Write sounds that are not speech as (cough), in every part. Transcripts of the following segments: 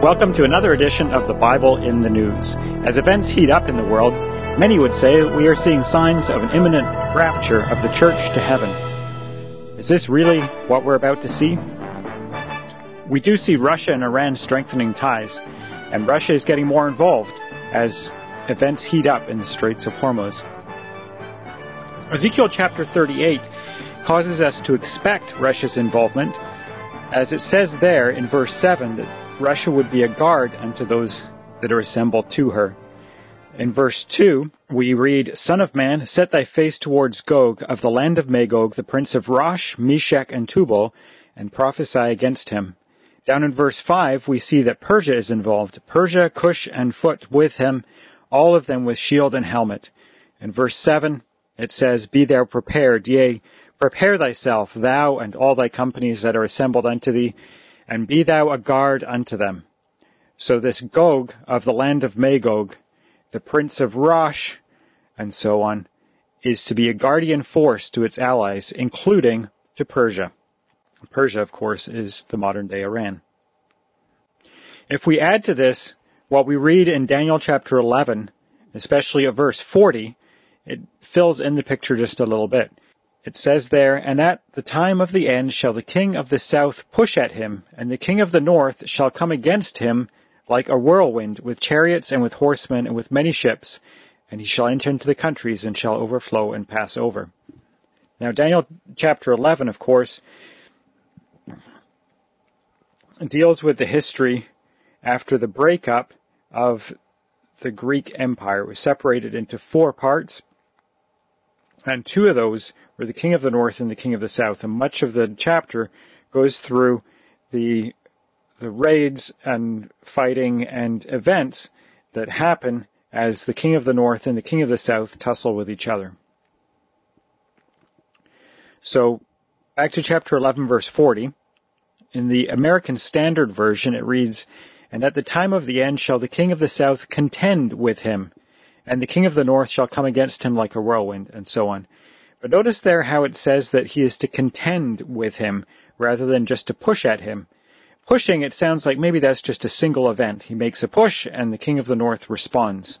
Welcome to another edition of the Bible in the News. As events heat up in the world, many would say we are seeing signs of an imminent rapture of the church to heaven. Is this really what we're about to see? We do see Russia and Iran strengthening ties, and Russia is getting more involved as events heat up in the Straits of Hormuz. Ezekiel chapter 38 causes us to expect Russia's involvement, as it says there in verse 7 that Russia would be a guard unto those that are assembled to her. In verse 2, we read, Son of man, set thy face towards Gog of the land of Magog, the prince of Rosh, Meshech, and Tubal, and prophesy against him. Down in verse 5, we see that Persia is involved. Persia, Cush, and Phut with him, all of them with shield and helmet. In verse 7, it says, Be thou prepared, yea, prepare thyself, thou and all thy companies that are assembled unto thee, and be thou a guard unto them. So this Gog of the land of Magog, the prince of Rosh, and so on, is to be a guardian force to its allies, including to Persia. Persia, of course, is the modern day Iran. If we add to this what we read in Daniel chapter 11, especially at verse 40, it fills in the picture just a little bit. It says there, And at the time of the end shall the king of the south push at him, and the king of the north shall come against him like a whirlwind, with chariots and with horsemen and with many ships, and he shall enter into the countries and shall overflow and pass over. Now, Daniel chapter 11, of course, deals with the history after the breakup of the Greek Empire. It was separated into four parts, and two of those were the king of the north and the king of the south. And much of the chapter goes through the the raids and fighting and events that happen as the king of the north and the king of the south tussle with each other. So back to chapter 11 verse 40. In the American Standard Version it reads, And at the time of the end shall the king of the south contend with him, and the king of the north shall come against him like a whirlwind, and so on. But notice there how it says that he is to contend with him rather than just to push at him. Pushing, it sounds like maybe that's just a single event. He makes a push and the King of the North responds.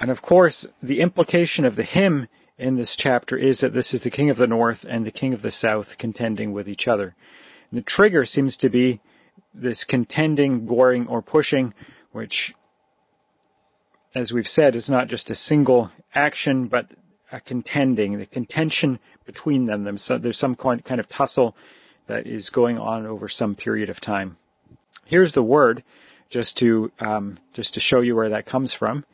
And of course, the implication of the him in this chapter is that this is the King of the North and the King of the South contending with each other. And the trigger seems to be this contending, goring, or pushing, which as we've said, is not just a single action, but a contending, the contention between them. There's some kind of tussle that is going on over some period of time. Here's the word, just to um, just to show you where that comes from.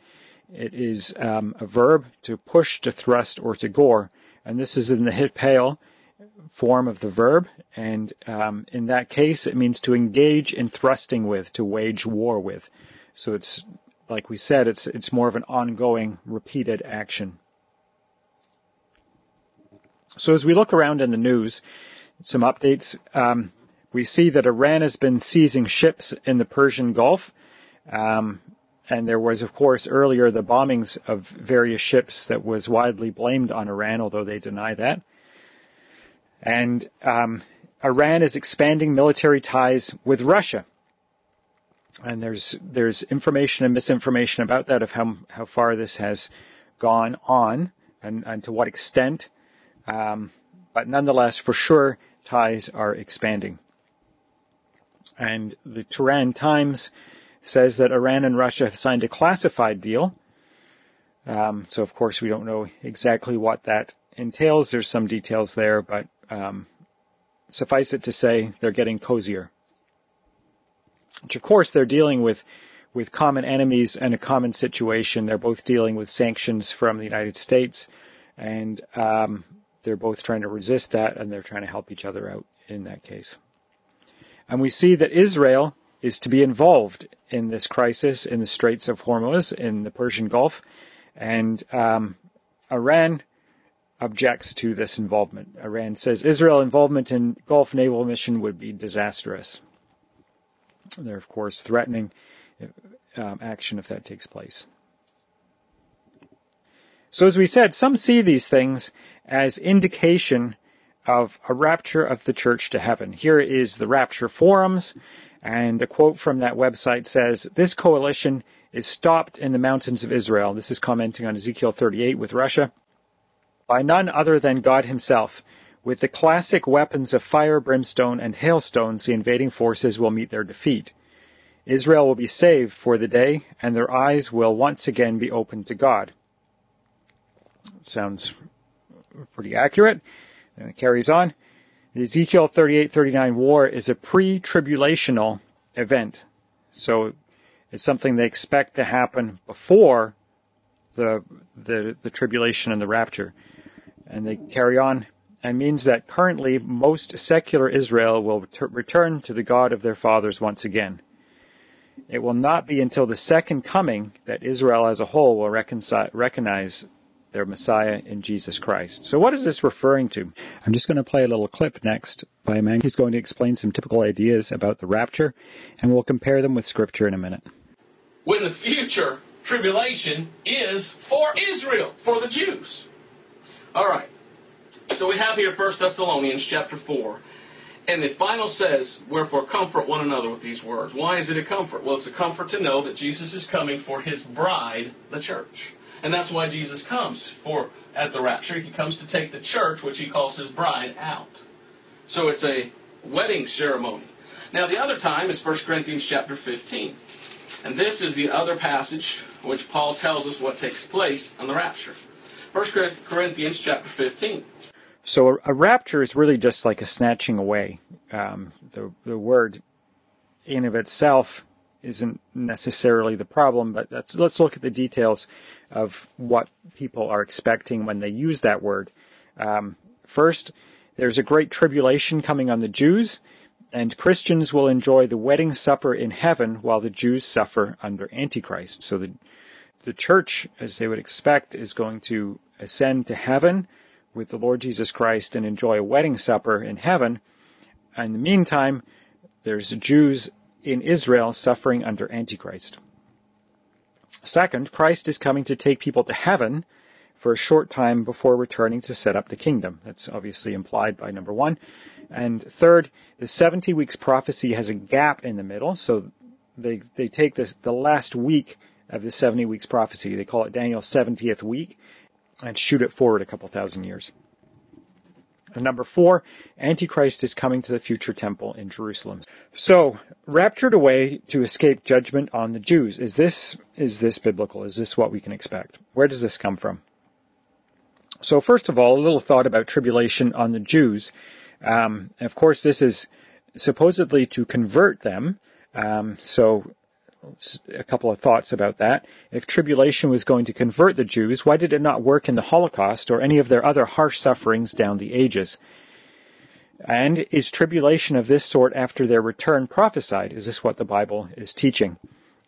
It is um, a verb to push, to thrust, or to gore, and this is in the hiphil form of the verb. And um, in that case, it means to engage in thrusting with, to wage war with. So it's like we said, it's it's more of an ongoing, repeated action. So as we look around in the news, some updates. Um, we see that Iran has been seizing ships in the Persian Gulf. Um, and there was, of course, earlier the bombings of various ships that was widely blamed on Iran, although they deny that. And um, Iran is expanding military ties with Russia and there's there's information and misinformation about that of how how far this has gone on and, and to what extent. Um, but nonetheless, for sure, ties are expanding. And the Tehran Times says that Iran and Russia have signed a classified deal. Um, so of course we don't know exactly what that entails. There's some details there, but um, suffice it to say they're getting cozier which of course they're dealing with with common enemies and a common situation. They're both dealing with sanctions from the United States, and um, they're both trying to resist that, and they're trying to help each other out in that case. And we see that Israel is to be involved in this crisis in the Straits of Hormuz in the Persian Gulf, and um, Iran objects to this involvement. Iran says Israel involvement in Gulf naval mission would be disastrous. They're, of course, threatening um, action if that takes place. So as we said, some see these things as indication of a rapture of the church to heaven. Here is the rapture forums, and a quote from that website says, This coalition is stopped in the mountains of Israel. This is commenting on Ezekiel 38 with Russia. By none other than God himself. With the classic weapons of fire, brimstone, and hailstones, the invading forces will meet their defeat. Israel will be saved for the day, and their eyes will once again be opened to God. Sounds pretty accurate. And it carries on. The Ezekiel 38-39 war is a pre-tribulational event. So it's something they expect to happen before the, the, the tribulation and the rapture. And they carry on and means that currently most secular Israel will return to the God of their fathers once again. It will not be until the second coming that Israel as a whole will recognize their Messiah in Jesus Christ. So what is this referring to? I'm just going to play a little clip next by a man. He's going to explain some typical ideas about the rapture, and we'll compare them with Scripture in a minute. When the future tribulation is for Israel, for the Jews. All right. So we have here 1 Thessalonians chapter 4. And the final says, Wherefore comfort one another with these words. Why is it a comfort? Well, it's a comfort to know that Jesus is coming for his bride, the church. And that's why Jesus comes for at the rapture. He comes to take the church, which he calls his bride, out. So it's a wedding ceremony. Now the other time is 1 Corinthians chapter 15. And this is the other passage which Paul tells us what takes place on the rapture. 1 Corinthians chapter 15. So a, a rapture is really just like a snatching away. Um, the, the word in of itself isn't necessarily the problem, but let's look at the details of what people are expecting when they use that word. Um, first, there's a great tribulation coming on the Jews, and Christians will enjoy the wedding supper in heaven while the Jews suffer under Antichrist. So the, the church, as they would expect, is going to ascend to heaven with the Lord Jesus Christ and enjoy a wedding supper in heaven. In the meantime, there's Jews in Israel suffering under Antichrist. Second, Christ is coming to take people to heaven for a short time before returning to set up the kingdom. That's obviously implied by number one. And third, the 70 weeks prophecy has a gap in the middle, so they, they take this, the last week of the 70 weeks prophecy, they call it Daniel's 70th week, and shoot it forward a couple thousand years. And number four, Antichrist is coming to the future temple in Jerusalem. So, raptured away to escape judgment on the Jews. Is this, is this biblical? Is this what we can expect? Where does this come from? So first of all, a little thought about tribulation on the Jews. Um, of course, this is supposedly to convert them. Um, so a couple of thoughts about that. If tribulation was going to convert the Jews, why did it not work in the Holocaust or any of their other harsh sufferings down the ages? And is tribulation of this sort after their return prophesied? Is this what the Bible is teaching?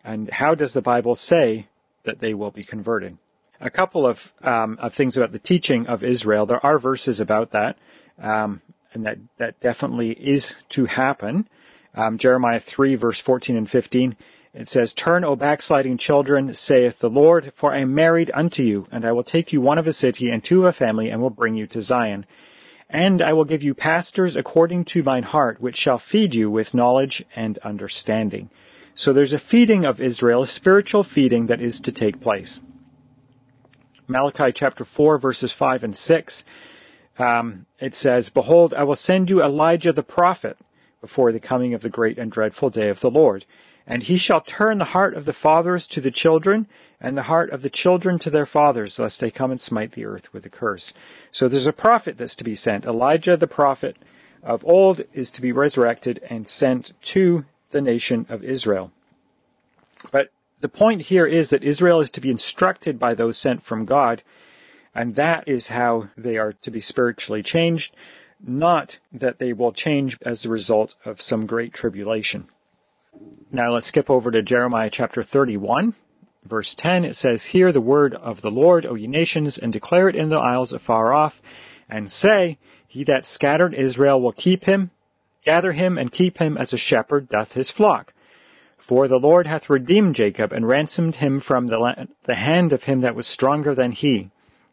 And how does the Bible say that they will be converted? A couple of, um, of things about the teaching of Israel. There are verses about that, um, and that, that definitely is to happen. Um, Jeremiah 3 verse 14 and 15 it says, Turn, O backsliding children, saith the Lord, for I am married unto you, and I will take you one of a city and two of a family, and will bring you to Zion. And I will give you pastors according to mine heart, which shall feed you with knowledge and understanding. So there's a feeding of Israel, a spiritual feeding that is to take place. Malachi chapter 4 verses 5 and 6, um, it says, Behold, I will send you Elijah the prophet before the coming of the great and dreadful day of the Lord. And he shall turn the heart of the fathers to the children, and the heart of the children to their fathers, lest they come and smite the earth with a curse. So there's a prophet that's to be sent. Elijah the prophet of old is to be resurrected and sent to the nation of Israel. But the point here is that Israel is to be instructed by those sent from God, and that is how they are to be spiritually changed, not that they will change as a result of some great tribulation. Now let's skip over to Jeremiah chapter 31, verse 10. It says, Hear the word of the Lord, O ye nations, and declare it in the isles afar off, and say, He that scattered Israel will keep him, gather him, and keep him as a shepherd doth his flock. For the Lord hath redeemed Jacob, and ransomed him from the, the hand of him that was stronger than he.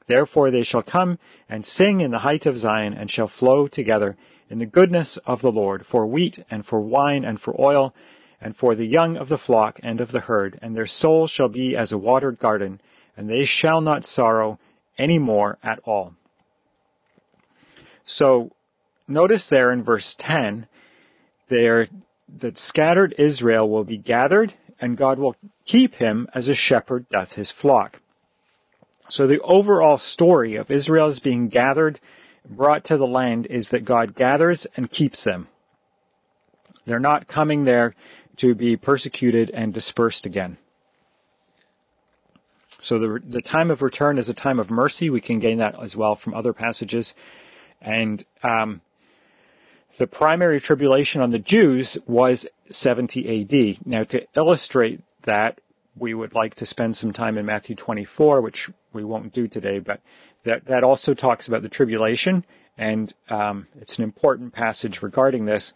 Therefore they shall come and sing in the height of Zion, and shall flow together in the goodness of the Lord, for wheat, and for wine, and for oil, and for the young of the flock and of the herd, and their soul shall be as a watered garden, and they shall not sorrow any more at all. So notice there in verse 10, there that scattered Israel will be gathered, and God will keep him as a shepherd doth his flock. So the overall story of Israel as being gathered, brought to the land is that God gathers and keeps them. They're not coming there to be persecuted and dispersed again. So the, the time of return is a time of mercy. We can gain that as well from other passages. And um, the primary tribulation on the Jews was 70 AD. Now, to illustrate that, we would like to spend some time in Matthew 24, which we won't do today, but that, that also talks about the tribulation, and um, it's an important passage regarding this.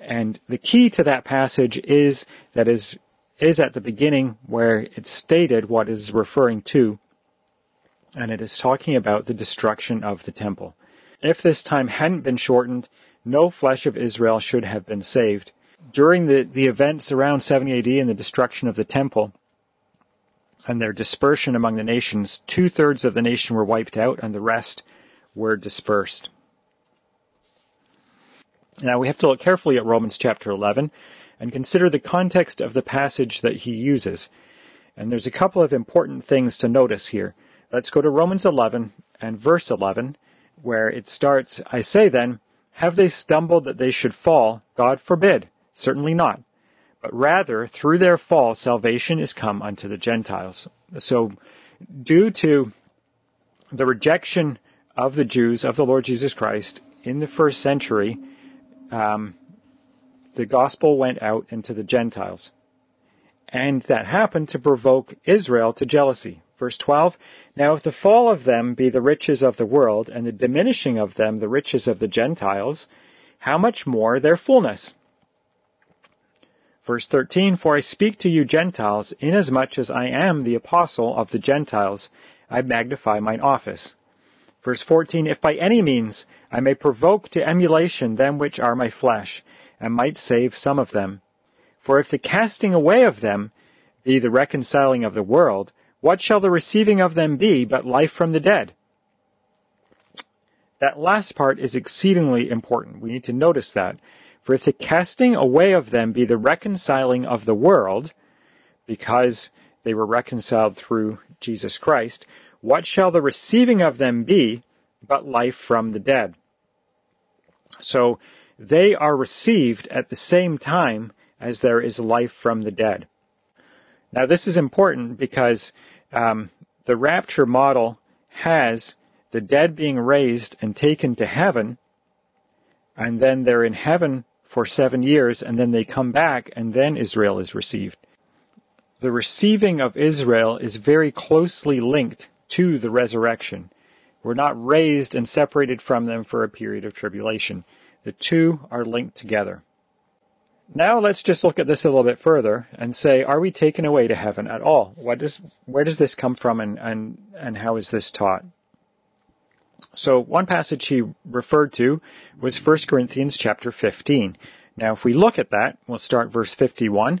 And the key to that passage is that is is at the beginning where it's stated what is referring to, and it is talking about the destruction of the temple. If this time hadn't been shortened, no flesh of Israel should have been saved. During the, the events around 70 AD and the destruction of the temple and their dispersion among the nations, two thirds of the nation were wiped out and the rest were dispersed. Now we have to look carefully at Romans chapter 11 and consider the context of the passage that he uses. And there's a couple of important things to notice here. Let's go to Romans 11 and verse 11, where it starts, I say then, have they stumbled that they should fall? God forbid. Certainly not. But rather, through their fall, salvation is come unto the Gentiles. So, due to the rejection of the Jews of the Lord Jesus Christ in the first century, um, the gospel went out into the Gentiles. And that happened to provoke Israel to jealousy. Verse 12, Now if the fall of them be the riches of the world, and the diminishing of them the riches of the Gentiles, how much more their fullness? Verse 13, For I speak to you Gentiles, inasmuch as I am the apostle of the Gentiles, I magnify mine office. Verse 14, If by any means I may provoke to emulation them which are my flesh, and might save some of them. For if the casting away of them be the reconciling of the world, what shall the receiving of them be but life from the dead? That last part is exceedingly important. We need to notice that. For if the casting away of them be the reconciling of the world, because they were reconciled through Jesus Christ, what shall the receiving of them be but life from the dead? So they are received at the same time as there is life from the dead. Now this is important because um, the rapture model has the dead being raised and taken to heaven, and then they're in heaven for seven years, and then they come back, and then Israel is received. The receiving of Israel is very closely linked to the resurrection. We're not raised and separated from them for a period of tribulation. The two are linked together. Now let's just look at this a little bit further and say, are we taken away to heaven at all? Does, where does this come from and, and, and how is this taught? So one passage he referred to was 1 Corinthians chapter 15. Now if we look at that, we'll start verse 51.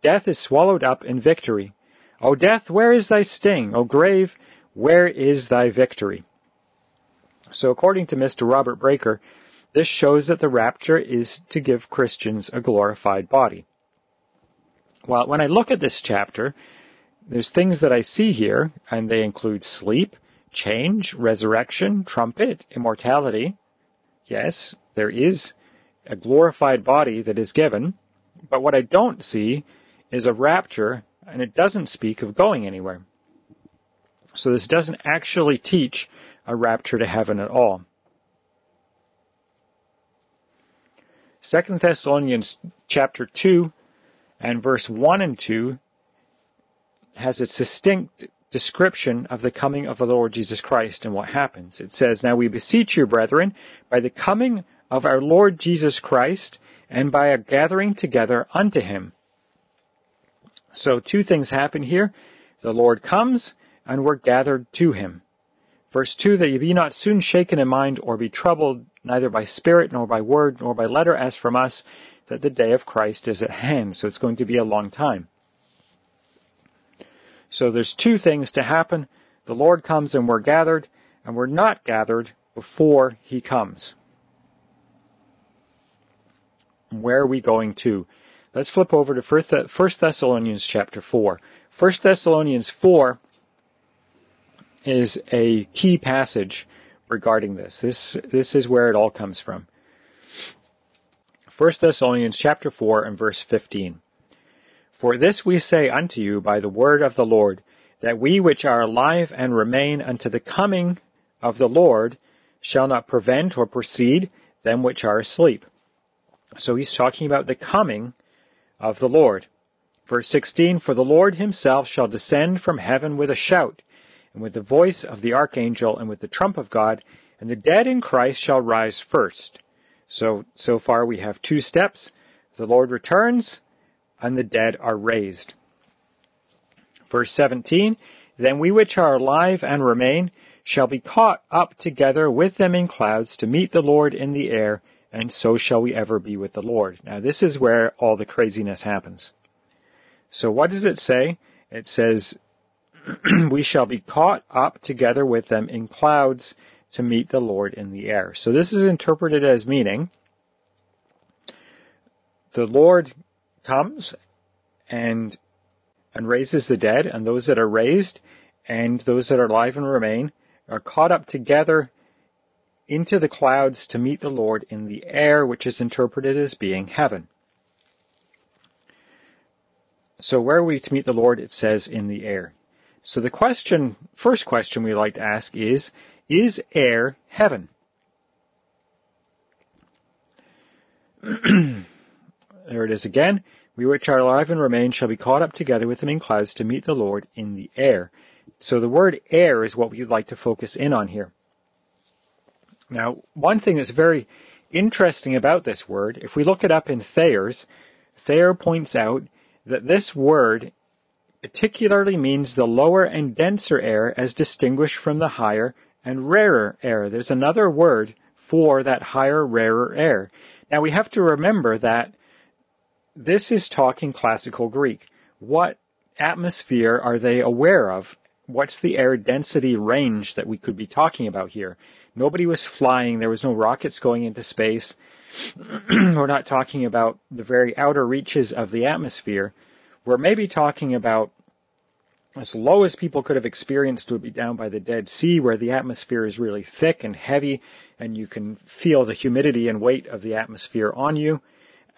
Death is swallowed up in victory. O death, where is thy sting? O grave, where is thy victory? So according to Mr. Robert Breaker, this shows that the rapture is to give Christians a glorified body. Well, when I look at this chapter, there's things that I see here, and they include sleep, change, resurrection, trumpet, immortality. Yes, there is a glorified body that is given, but what I don't see is a rapture, and it doesn't speak of going anywhere. So this doesn't actually teach a rapture to heaven at all. Second Thessalonians chapter 2 and verse 1 and 2 has a distinct description of the coming of the Lord Jesus Christ and what happens. It says, Now we beseech you, brethren, by the coming of our Lord Jesus Christ and by a gathering together unto him. So two things happen here. The Lord comes and we're gathered to him. Verse 2, that ye be not soon shaken in mind or be troubled neither by spirit nor by word nor by letter as from us, that the day of Christ is at hand. So it's going to be a long time. So there's two things to happen. The Lord comes and we're gathered, and we're not gathered before he comes. Where are we going to? Let's flip over to 1 Thessalonians chapter 4. 1 Thessalonians 4 is a key passage regarding this. This, this is where it all comes from. 1 Thessalonians chapter 4 and verse 15. For this we say unto you by the word of the Lord, that we which are alive and remain unto the coming of the Lord shall not prevent or precede them which are asleep. So he's talking about the coming of the Lord. Verse 16, For the Lord himself shall descend from heaven with a shout, and with the voice of the archangel, and with the trump of God, and the dead in Christ shall rise first. So, so far we have two steps. The Lord returns and the dead are raised. Verse 17, Then we which are alive and remain shall be caught up together with them in clouds to meet the Lord in the air, and so shall we ever be with the Lord. Now this is where all the craziness happens. So what does it say? It says, (clears throat) we shall be caught up together with them in clouds to meet the Lord in the air. So this is interpreted as meaning the Lord comes and and raises the dead, and those that are raised and those that are alive and remain are caught up together into the clouds to meet the Lord in the air, which is interpreted as being heaven. So where are we to meet the Lord? It says in the air. So the question, first question we like to ask is, is air heaven? (clears throat) there it is again. We which are alive and remain shall be caught up together with them in clouds to meet the Lord in the air. So the word air is what we'd like to focus in on here. Now, one thing that's very interesting about this word, if we look it up in Thayer's, Thayer points out that this word particularly means the lower and denser air as distinguished from the higher and rarer air. There's another word for that higher, rarer air. Now we have to remember that this is talking classical Greek. What atmosphere are they aware of? What's the air density range that we could be talking about here? Nobody was flying. There was no rockets going into space. (clears throat) We're not talking about the very outer reaches of the atmosphere. We're maybe talking about as low as people could have experienced would be down by the Dead Sea, where the atmosphere is really thick and heavy, and you can feel the humidity and weight of the atmosphere on you.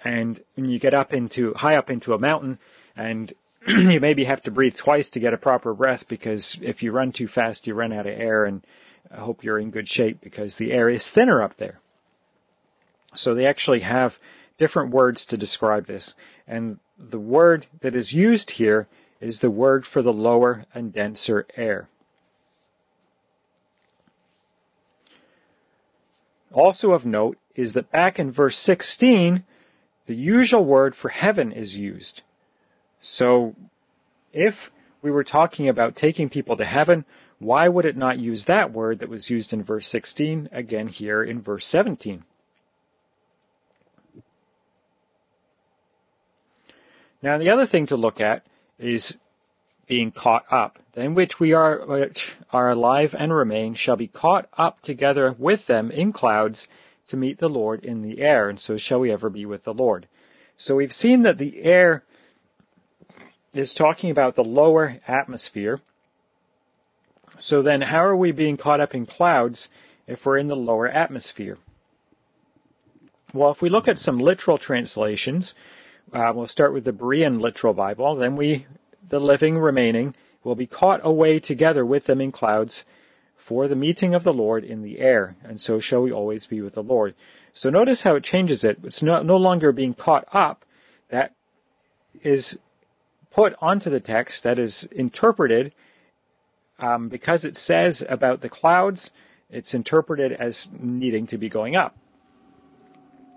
And when you get up into high up into a mountain, and (clears throat) you maybe have to breathe twice to get a proper breath because if you run too fast, you run out of air. And I hope you're in good shape because the air is thinner up there. So they actually have different words to describe this. And the word that is used here is the word for the lower and denser air. Also of note is that back in verse 16, the usual word for heaven is used. So if we were talking about taking people to heaven, why would it not use that word that was used in verse 16 again here in verse 17? Now the other thing to look at is being caught up, in which we are which are alive and remain shall be caught up together with them in clouds to meet the Lord in the air, and so shall we ever be with the Lord. So we've seen that the air is talking about the lower atmosphere. So then how are we being caught up in clouds if we're in the lower atmosphere? Well, if we look at some literal translations, uh, we'll start with the Berean literal Bible. Then we, the living remaining, will be caught away together with them in clouds for the meeting of the Lord in the air, and so shall we always be with the Lord. So notice how it changes it. It's no, no longer being caught up. That is put onto the text, that is interpreted um, because it says about the clouds, it's interpreted as needing to be going up.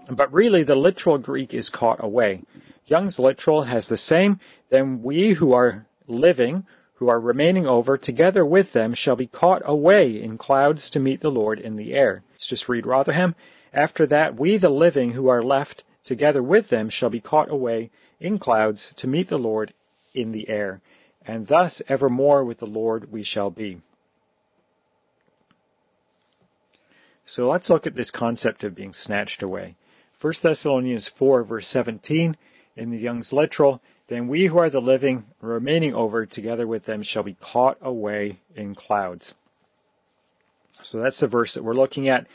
But really, the literal Greek is caught away. Young's literal has the same. Then we who are living, who are remaining over, together with them, shall be caught away in clouds to meet the Lord in the air. Let's just read Rotherham. After that, we the living who are left, together with them, shall be caught away in clouds to meet the Lord in the air. And thus evermore with the Lord we shall be. So let's look at this concept of being snatched away. 1 Thessalonians 4 verse 17 in the Young's literal, then we who are the living remaining over together with them shall be caught away in clouds. So that's the verse that we're looking at.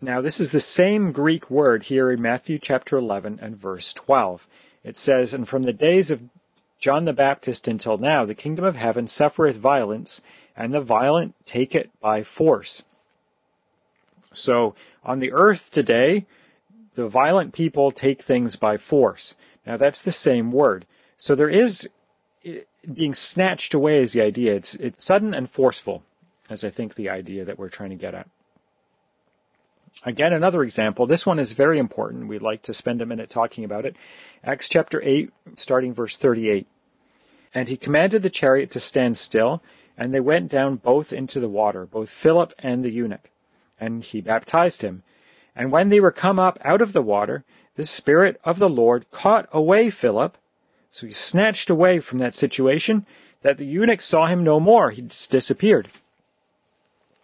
Now this is the same Greek word here in Matthew chapter 11 and verse 12. It says, and from the days of John the Baptist until now, the kingdom of heaven suffereth violence, and the violent take it by force. So on the earth today, the violent people take things by force. Now that's the same word. So there is being snatched away is the idea. It's, it's sudden and forceful, as I think the idea that we're trying to get at. Again, another example. This one is very important. We'd like to spend a minute talking about it. Acts chapter 8, starting verse 38. And he commanded the chariot to stand still, and they went down both into the water, both Philip and the eunuch. And he baptized him. And when they were come up out of the water, the Spirit of the Lord caught away Philip. So he snatched away from that situation that the eunuch saw him no more. He disappeared.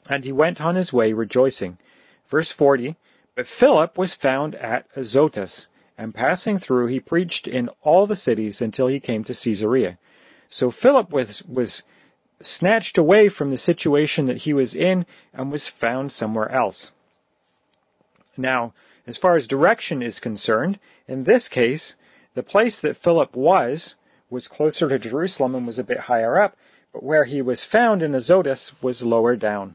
And he went on his way rejoicing. Verse 40, But Philip was found at Azotus, and passing through he preached in all the cities until he came to Caesarea. So Philip was, was snatched away from the situation that he was in and was found somewhere else. Now, as far as direction is concerned, in this case, the place that Philip was was closer to Jerusalem and was a bit higher up, but where he was found in Azotus was lower down.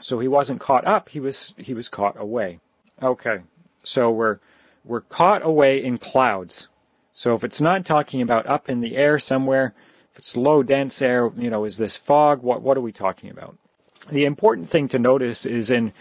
So he wasn't caught up, he was he was caught away. Okay. So we're we're caught away in clouds. So if it's not talking about up in the air somewhere, if it's low dense air, you know, is this fog? What what are we talking about? The important thing to notice is in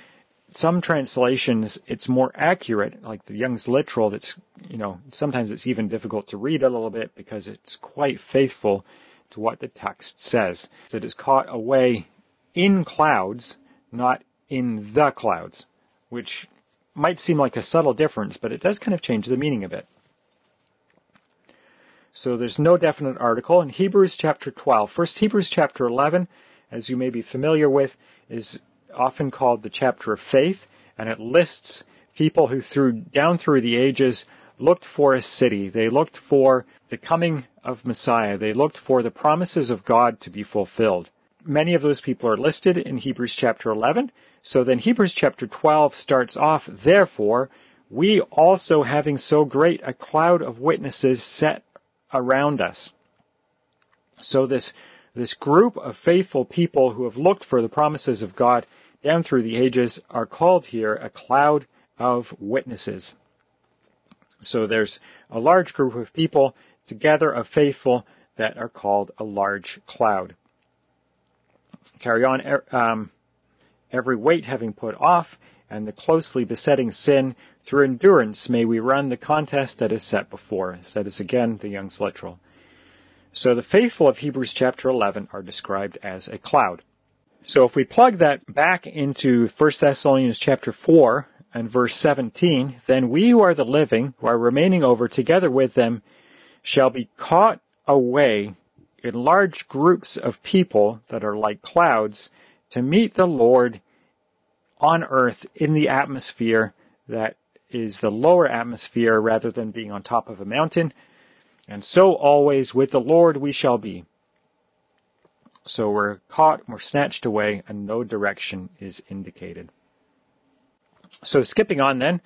some translations it's more accurate, like the Young's literal. That's you know sometimes it's even difficult to read a little bit because it's quite faithful to what the text says. That it's caught away in clouds, not in the clouds, which might seem like a subtle difference, but it does kind of change the meaning of it. So there's no definite article. In Hebrews chapter 12, first Hebrews chapter 11, as you may be familiar with, is often called the chapter of faith, and it lists people who through down through the ages looked for a city. They looked for the coming of Messiah. They looked for the promises of God to be fulfilled. Many of those people are listed in Hebrews chapter 11. So then Hebrews chapter 12 starts off, therefore, we also having so great a cloud of witnesses set around us. So this, this group of faithful people who have looked for the promises of God down through the ages are called here a cloud of witnesses. So there's a large group of people together of faithful that are called a large cloud. Carry on, er, um, every weight having put off, and the closely besetting sin, through endurance may we run the contest that is set before us. That is again the Young's literal. So the faithful of Hebrews chapter 11 are described as a cloud. So if we plug that back into 1 Thessalonians chapter 4 and verse 17, then we who are the living, who are remaining over together with them, shall be caught away in large groups of people that are like clouds to meet the Lord on earth in the atmosphere that is the lower atmosphere rather than being on top of a mountain. And so always with the Lord we shall be. So we're caught, we're snatched away, and no direction is indicated. So skipping on then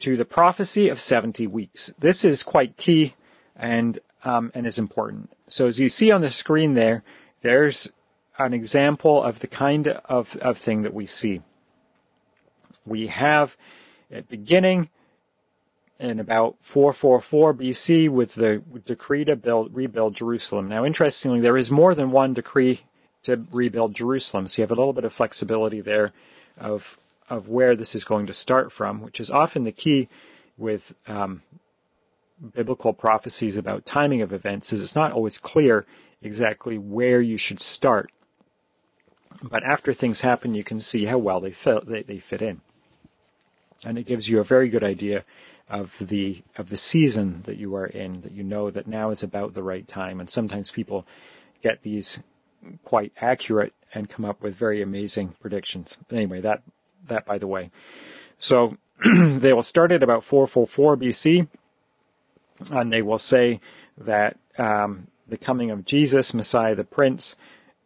to the prophecy of 70 weeks. This is quite key, and um, and is important. So as you see on the screen there, there's an example of the kind of, of thing that we see. We have at beginning in about 444 BC with the decree to build, rebuild Jerusalem. Now, interestingly, there is more than one decree to rebuild Jerusalem, so you have a little bit of flexibility there of of where this is going to start from, which is often the key with um, biblical prophecies about timing of events. Is it's not always clear exactly where you should start, but after things happen, you can see how well they fit they, they fit in, and it gives you a very good idea of the of the season that you are in, that you know that now is about the right time. And sometimes people get these quite accurate and come up with very amazing predictions. But anyway, that that by the way. So (clears throat) they will start at about 444 BC, and they will say that um, the coming of Jesus, Messiah the Prince,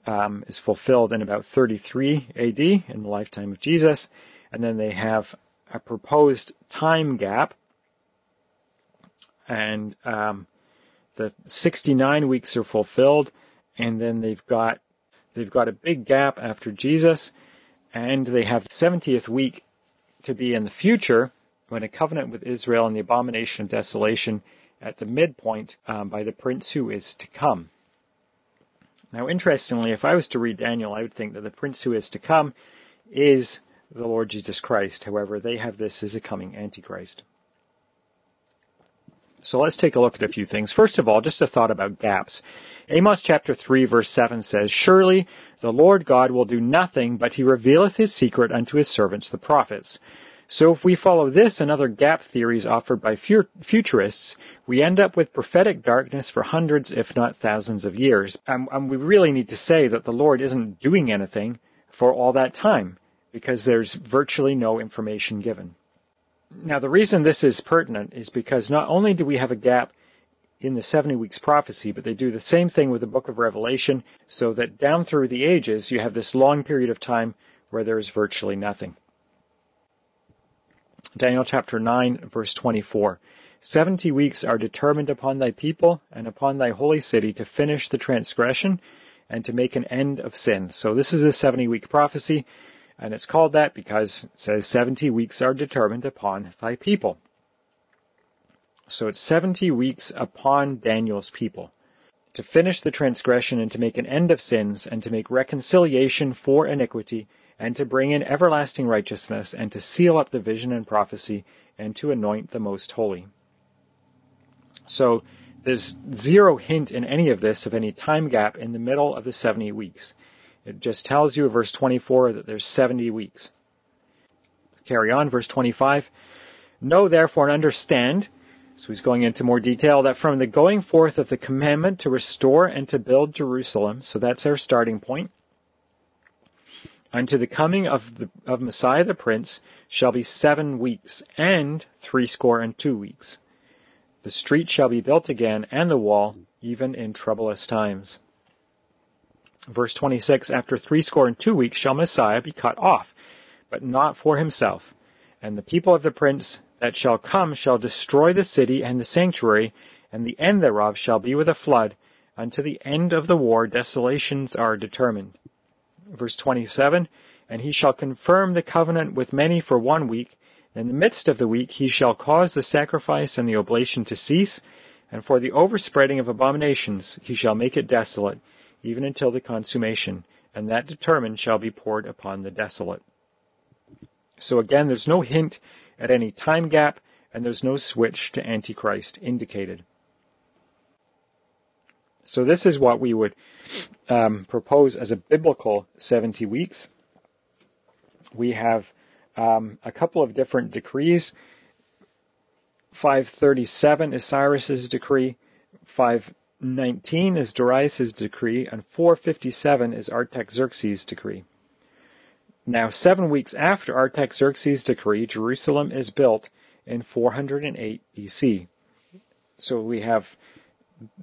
um, is fulfilled in about 33 AD in the lifetime of Jesus, and then they have a proposed time gap and um, the 69 weeks are fulfilled, and then they've got they've got a big gap after Jesus, and they have the 70th week to be in the future when a covenant with Israel and the abomination of desolation at the midpoint um, by the prince who is to come. Now, interestingly, if I was to read Daniel, I would think that the prince who is to come is the Lord Jesus Christ. However, they have this as a coming Antichrist. So let's take a look at a few things. First of all, just a thought about gaps. Amos chapter 3 verse 7 says, Surely the Lord God will do nothing, but he revealeth his secret unto his servants the prophets. So if we follow this and other gap theories offered by futurists, we end up with prophetic darkness for hundreds, if not thousands of years. And, and we really need to say that the Lord isn't doing anything for all that time, because there's virtually no information given. Now, the reason this is pertinent is because not only do we have a gap in the 70 weeks prophecy, but they do the same thing with the book of Revelation, so that down through the ages, you have this long period of time where there is virtually nothing. Daniel chapter 9, verse 24. Seventy weeks are determined upon thy people and upon thy holy city to finish the transgression and to make an end of sin. So this is a 70 week prophecy. And it's called that because it says 70 weeks are determined upon thy people. So it's 70 weeks upon Daniel's people to finish the transgression and to make an end of sins and to make reconciliation for iniquity and to bring in everlasting righteousness and to seal up the vision and prophecy and to anoint the most holy. So there's zero hint in any of this of any time gap in the middle of the 70 weeks. It just tells you, verse 24, that there's 70 weeks. Carry on, verse 25. Know therefore and understand, so he's going into more detail, that from the going forth of the commandment to restore and to build Jerusalem, so that's our starting point, unto the coming of the of Messiah the Prince shall be seven weeks, and threescore and two weeks. The street shall be built again, and the wall, even in troublous times. Verse 26, after threescore and two weeks shall Messiah be cut off, but not for himself. And the people of the prince that shall come shall destroy the city and the sanctuary, and the end thereof shall be with a flood. Unto the end of the war desolations are determined. Verse 27, and he shall confirm the covenant with many for one week. In the midst of the week he shall cause the sacrifice and the oblation to cease, and for the overspreading of abominations he shall make it desolate even until the consummation, and that determined shall be poured upon the desolate. So again, there's no hint at any time gap, and there's no switch to Antichrist indicated. So this is what we would um, propose as a biblical 70 weeks. We have um, a couple of different decrees. 537 is Cyrus's decree. 5 19 is Darius' decree, and 457 is Artaxerxes' decree. Now, seven weeks after Artaxerxes' decree, Jerusalem is built in 408 BC. So we have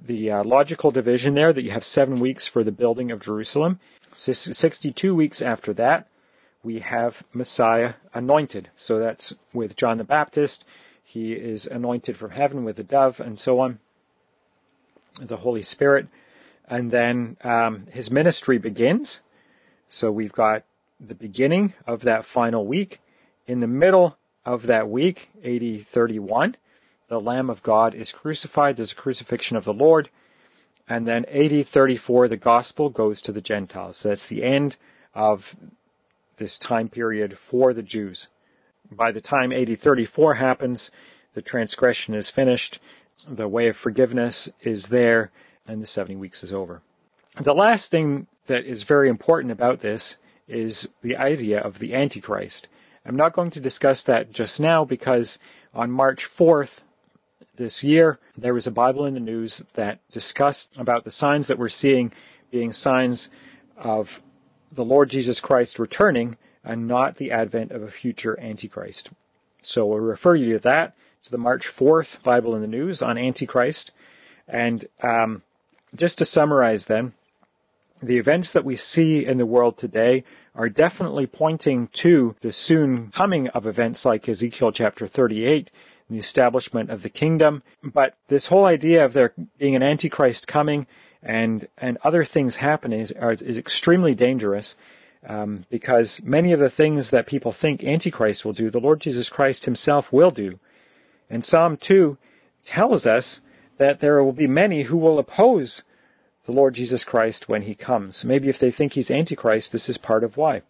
the uh, logical division there that you have seven weeks for the building of Jerusalem. 62 weeks after that, we have Messiah anointed. So that's with John the Baptist. He is anointed from heaven with a dove and so on. The Holy Spirit. And then um, his ministry begins. So we've got the beginning of that final week. In the middle of that week, AD 31, the Lamb of God is crucified. There's a crucifixion of the Lord. And then AD 34, the gospel goes to the Gentiles. So that's the end of this time period for the Jews. By the time AD 34 happens, the transgression is finished, the way of forgiveness is there, and the 70 weeks is over. The last thing that is very important about this is the idea of the Antichrist. I'm not going to discuss that just now because on March 4th this year, there was a Bible in the news that discussed about the signs that we're seeing being signs of the Lord Jesus Christ returning and not the advent of a future Antichrist. So we'll refer you to that, to the March 4th Bible in the News on Antichrist. And um, just to summarize then, the events that we see in the world today are definitely pointing to the soon coming of events like Ezekiel chapter 38 and the establishment of the kingdom. But this whole idea of there being an antichrist coming and and other things happening is, are, is extremely dangerous um, because many of the things that people think Antichrist will do, the Lord Jesus Christ Himself will do. And Psalm 2 tells us that there will be many who will oppose the Lord Jesus Christ when He comes. Maybe if they think He's Antichrist, this is part of why.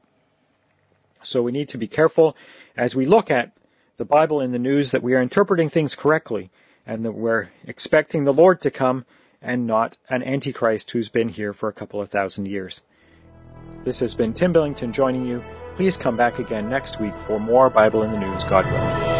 So we need to be careful as we look at the Bible in the news that we are interpreting things correctly and that we're expecting the Lord to come and not an Antichrist who's been here for a couple of thousand years. This has been Tim Billington joining you. Please come back again next week for more Bible in the News, God willing.